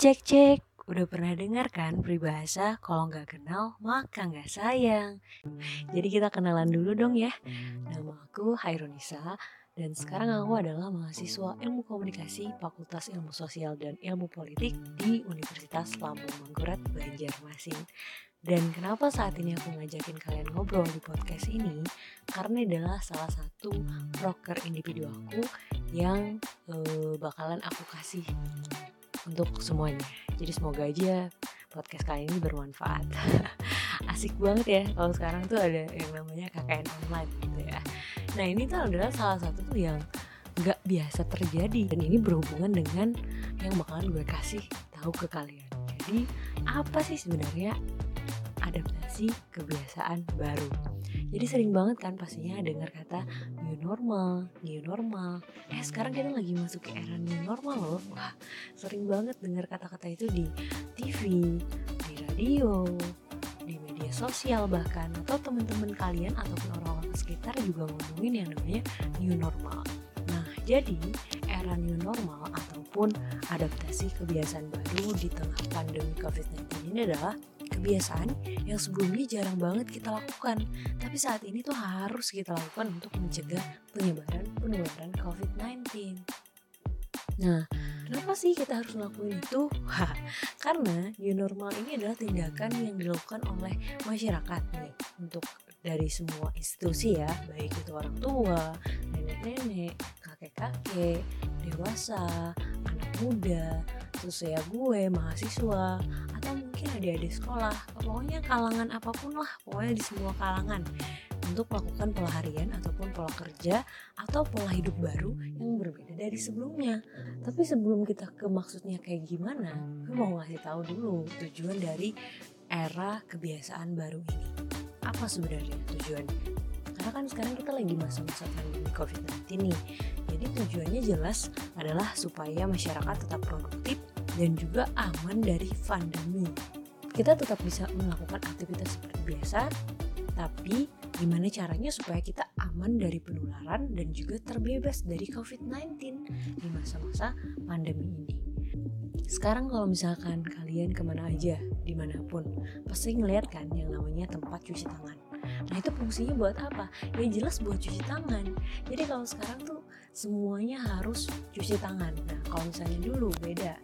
Cek cek, udah pernah dengar kan peribahasa kalau nggak kenal maka nggak sayang. Jadi kita kenalan dulu dong ya. Nama aku Hairunisa dan sekarang aku adalah mahasiswa ilmu komunikasi Fakultas Ilmu Sosial dan Ilmu Politik di Universitas Lambung Mangkurat Banjarmasin. Dan kenapa saat ini aku ngajakin kalian ngobrol di podcast ini? Karena adalah salah satu broker individu aku yang uh, bakalan aku kasih untuk semuanya. Jadi semoga aja podcast kali ini bermanfaat. Asik banget ya kalau sekarang tuh ada yang namanya KKN online gitu ya. Nah ini tuh adalah salah satu tuh yang nggak biasa terjadi dan ini berhubungan dengan yang bakalan gue kasih tahu ke kalian. Jadi apa sih sebenarnya adaptasi kebiasaan baru. Jadi sering banget kan pastinya dengar kata new normal, new normal. Eh sekarang kita lagi masuk ke era new normal loh. Wah, sering banget dengar kata-kata itu di TV, di radio, di media sosial bahkan atau teman-teman kalian ataupun orang-orang sekitar juga ngomongin yang namanya new normal. Nah, jadi era new normal ataupun adaptasi kebiasaan baru di tengah pandemi COVID-19 ini adalah kebiasaan yang sebelumnya jarang banget kita lakukan, tapi saat ini tuh harus kita lakukan untuk mencegah penyebaran penularan COVID-19. Nah, kenapa sih kita harus melakukan itu? Wah, karena new normal ini adalah tindakan yang dilakukan oleh masyarakat nih untuk dari semua institusi ya, baik itu orang tua, nenek-nenek, kakek-kakek, dewasa, anak muda, sesuai gue, mahasiswa, atau mungkin adik-adik sekolah, pokoknya kalangan apa pun lah, pokoknya di semua kalangan untuk melakukan pola harian ataupun pola kerja atau pola hidup baru yang berbeda dari sebelumnya. Tapi sebelum kita ke maksudnya kayak gimana, gue mau ngasih tahu dulu tujuan dari era kebiasaan baru ini. Apa sebenarnya tujuannya? Karena kan sekarang kita lagi masa-masa pandemi COVID-19 nih. Jadi tujuannya jelas adalah supaya masyarakat tetap produktif dan juga aman dari pandemi. Kita tetap bisa melakukan aktivitas seperti biasa, tapi gimana caranya supaya kita aman dari penularan dan juga terbebas dari COVID-19 di masa-masa pandemi ini. Sekarang kalau misalkan kalian ke mana aja, di mana pun, pasti ngeliat kan yang namanya tempat cuci tangan Nah itu fungsinya buat apa? Ya jelas buat cuci tangan. Jadi kalau sekarang tuh semuanya harus cuci tangan. Nah kalau misalnya dulu beda,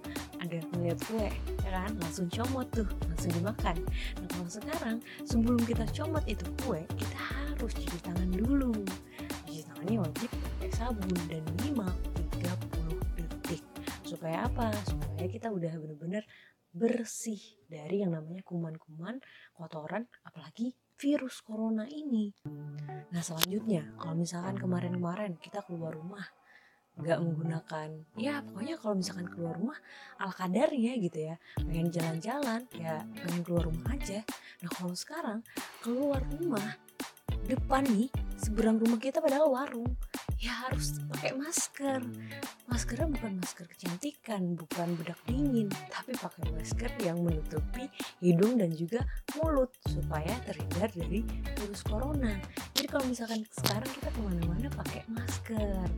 ada ngeliat kue, ya kan langsung comot tuh, langsung dimakan. Nah kalau sekarang sebelum kita comot itu kue, kita harus cuci tangan dulu. Cuci tangannya wajib pakai sabun dan minimal 30 detik. Supaya apa? Supaya kita udah bener-bener bersih dari yang namanya kuman-kuman, kotoran, apalagi virus corona ini. Nah selanjutnya, kalau misalkan kemarin-kemarin kita keluar rumah nggak menggunakan. Ya pokoknya kalau misalkan keluar rumah ala kadarnya gitu ya. Pengen jalan-jalan ya pengen keluar rumah aja. Nah kalau sekarang keluar rumah depan nih seberang rumah kita padahal warung. Ya harus pakai masker maskernya bukan masker kecantikan bukan bedak dingin tapi pakai masker yang menutupi hidung dan juga mulut supaya terhindar dari virus corona. Jadi kalau misalkan sekarang kita ke mana-mana pakai masker.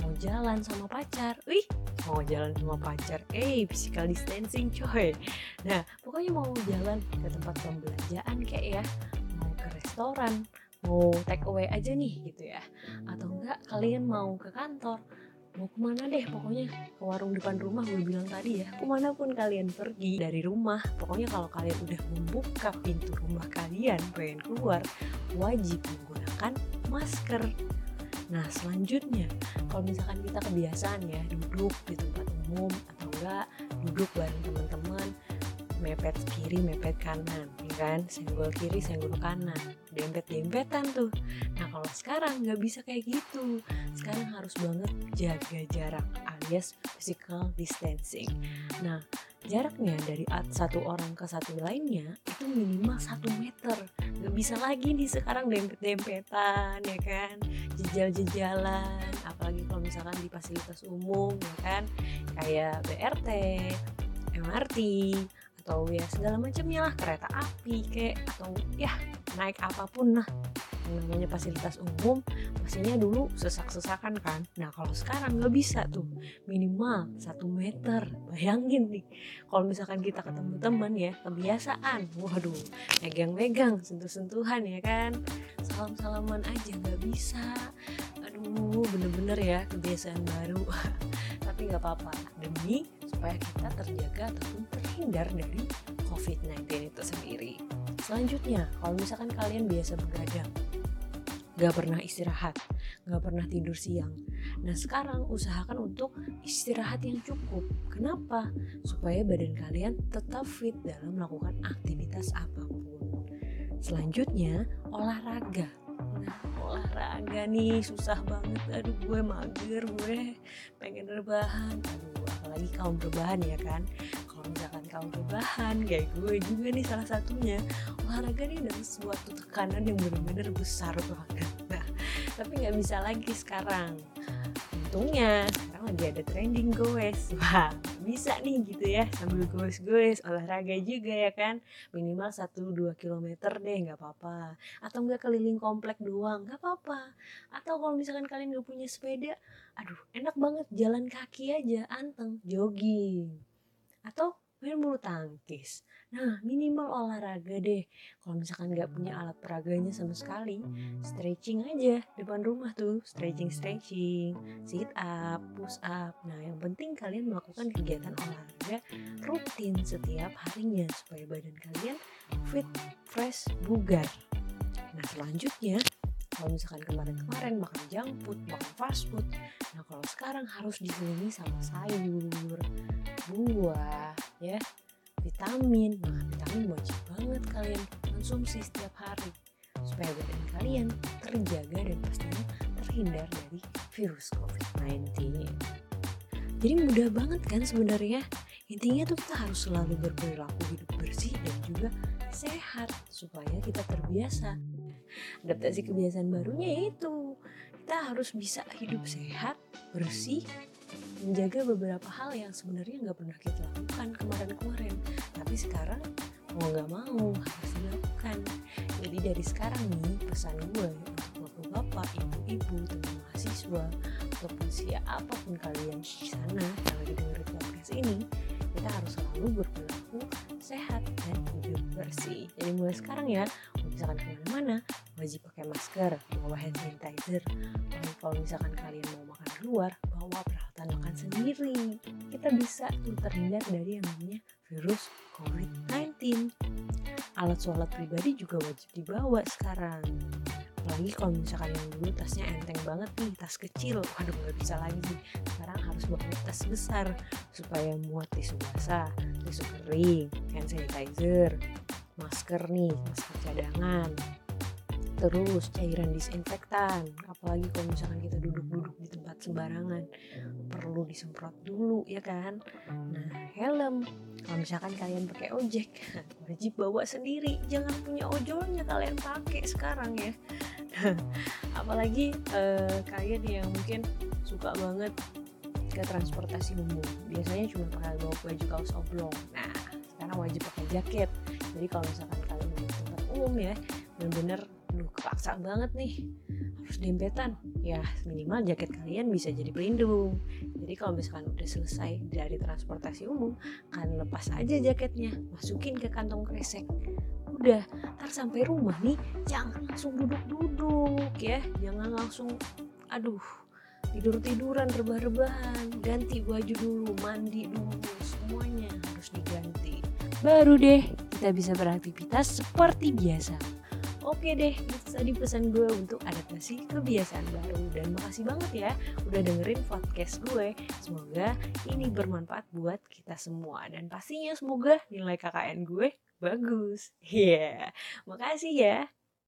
Mau jalan sama pacar wih mau jalan sama pacar eh physical distancing coy. Nah pokoknya mau jalan ke tempat pembelanjaan kayak ya mau ke restoran mau take away aja nih gitu ya. Atau enggak kalian mau ke kantor mau ke mana deh pokoknya ke warung depan rumah gue bilang tadi ya. Ke mana pun kalian pergi dari rumah pokoknya kalau kalian udah membuka pintu rumah kalian pengen keluar wajib menggunakan masker. Nah selanjutnya kalau misalkan kita kebiasaan ya duduk di tempat umum atau enggak duduk bareng teman-teman mepet kiri mepet kanan ya kan? Senggol kiri senggol kanan. Dempet dempetan tuh. Nah kalau sekarang nggak bisa kayak gitu. Sekarang harus banget jaga jarak alias physical distancing. Nah jaraknya dari satu orang ke satu lainnya itu minimal satu meter. Nggak bisa lagi nih sekarang dempet dempetan ya kan? Jejal jejalan apalagi kalau misalkan di fasilitas umum ya kan? Kayak BRT MRT atau ya segala macamnya lah kereta api kayak atau ya naik apa pun lah. Namanya fasilitas umum pastinya dulu sesak-sesakan kan. Nah kalau sekarang nggak bisa tuh. Minimal satu meter bayangin nih. Kalau misalkan kita ketemu teman ya kebiasaan. Waduh megang-megang sentuh-sentuhan ya kan. Salam-salaman aja nggak bisa aduh bener-bener ya kebiasaan baru tapi nggak apa-apa demi supaya kita terjaga ataupun terhindar dari COVID-19 itu sendiri. Selanjutnya, kalau misalkan kalian biasa begadang, gak pernah istirahat, gak pernah tidur siang. Nah sekarang usahakan untuk istirahat yang cukup. Kenapa? Supaya badan kalian tetap fit dalam melakukan aktivitas apa pun. Selanjutnya, olahraga. Nah, olahraga nih susah banget. Aduh, gue mager, gue pengen rebahan. Aduh, apalagi kaum rebahan ya kan? Kalau misalkan kamu rebahan kayak gue juga nih salah satunya. Olahraga nih adalah suatu tekanan yang benar-benar besar banget. Nah tapi nggak bisa lagi sekarang. Untungnya sekarang lagi ada trending goes. Wah bisa nih gitu ya sambil goes-goes olahraga juga ya kan. Minimal 1-2 kilometer deh nggak apa-apa. Atau nggak keliling komplek doang nggak apa-apa. Atau kalau misalkan kalian nggak punya sepeda aduh enak banget jalan kaki aja anteng jogging. Atau main bulu tangkis. Nah, minimal olahraga deh. Kalau misalkan nggak punya alat peraganya sama sekali, stretching aja depan rumah tuh, stretching stretching, sit up, push up. Nah, yang penting kalian melakukan kegiatan olahraga rutin setiap harinya supaya badan kalian fit, fresh, bugar. Nah, selanjutnya kalau misalkan kemarin-kemarin makan junk food, makan fast food, nah kalau sekarang harus diselingi sama sayur, buah, ya, vitamin. Nah, vitamin wajib banget kalian konsumsi setiap hari supaya badan kalian terjaga dan pastinya terhindar dari virus COVID-19. Jadi mudah banget kan sebenarnya. Intinya tuh kita harus selalu berperilaku hidup bersih dan juga sehat supaya kita terbiasa adaptasi kebiasaan barunya itu kita harus bisa hidup sehat bersih menjaga beberapa hal yang sebenarnya nggak pernah kita lakukan kemarin-kemarin. Tapi sekarang mau nggak mau harus dilakukan. Jadi dari sekarang nih pesan gue untuk bapak-bapak ibu-ibu teman mahasiswa ataupun siapa pun kalian di sana yang lagi dengerin podcast ini kita harus selalu berperilaku sehat dan hidup bersih. Jadi mulai sekarang ya misalkan ke mana-mana wajib pakai masker bawa hand sanitizer. Lalu kalau misalkan kalian mau makan luar bawa peralatan makan sendiri. Kita bisa tuh terhindar dari yang namanya virus COVID-19 alat sholat pribadi juga wajib dibawa sekarang. Apalagi kalau misalkan yang dulu tasnya enteng banget nih tas kecil. Waduh nggak bisa lagi sekarang harus bawa tas besar supaya muat tisu basah tisu kering hand sanitizer masker nih masker cadangan. Terus cairan disinfektan apalagi kalau misalkan kita duduk-duduk di tempat sembarangan perlu disemprot dulu ya kan? Nah helm. Kalau misalkan kalian pakai ojek wajib bawa sendiri. Jangan punya ojolnya kalian pakai sekarang ya. Apalagi uh, kalian yang mungkin suka banget ke transportasi umum. Biasanya cuma pakai bawa baju kaos oblong. Nah sekarang wajib pakai jaket jadi kalau misalkan kalian di tempat umum ya bener-bener lu kepaksa banget nih. Harus dempetan. Ya minimal jaket kalian bisa jadi pelindung. Jadi kalau misalkan udah selesai dari transportasi umum kalian lepas aja jaketnya masukin ke kantong kresek. Udah ntar sampai rumah nih jangan langsung duduk-duduk ya. Jangan langsung aduh tidur-tiduran rebah-rebahan. Ganti baju dulu mandi dulu semuanya harus diganti. Baru deh kita bisa beraktivitas seperti biasa. Oke deh, itu tadi pesan gue untuk adaptasi kebiasaan baru. Dan makasih banget ya udah dengerin podcast gue. Semoga ini bermanfaat buat kita semua. Dan pastinya semoga nilai KKN gue bagus. Ya, yeah. makasih ya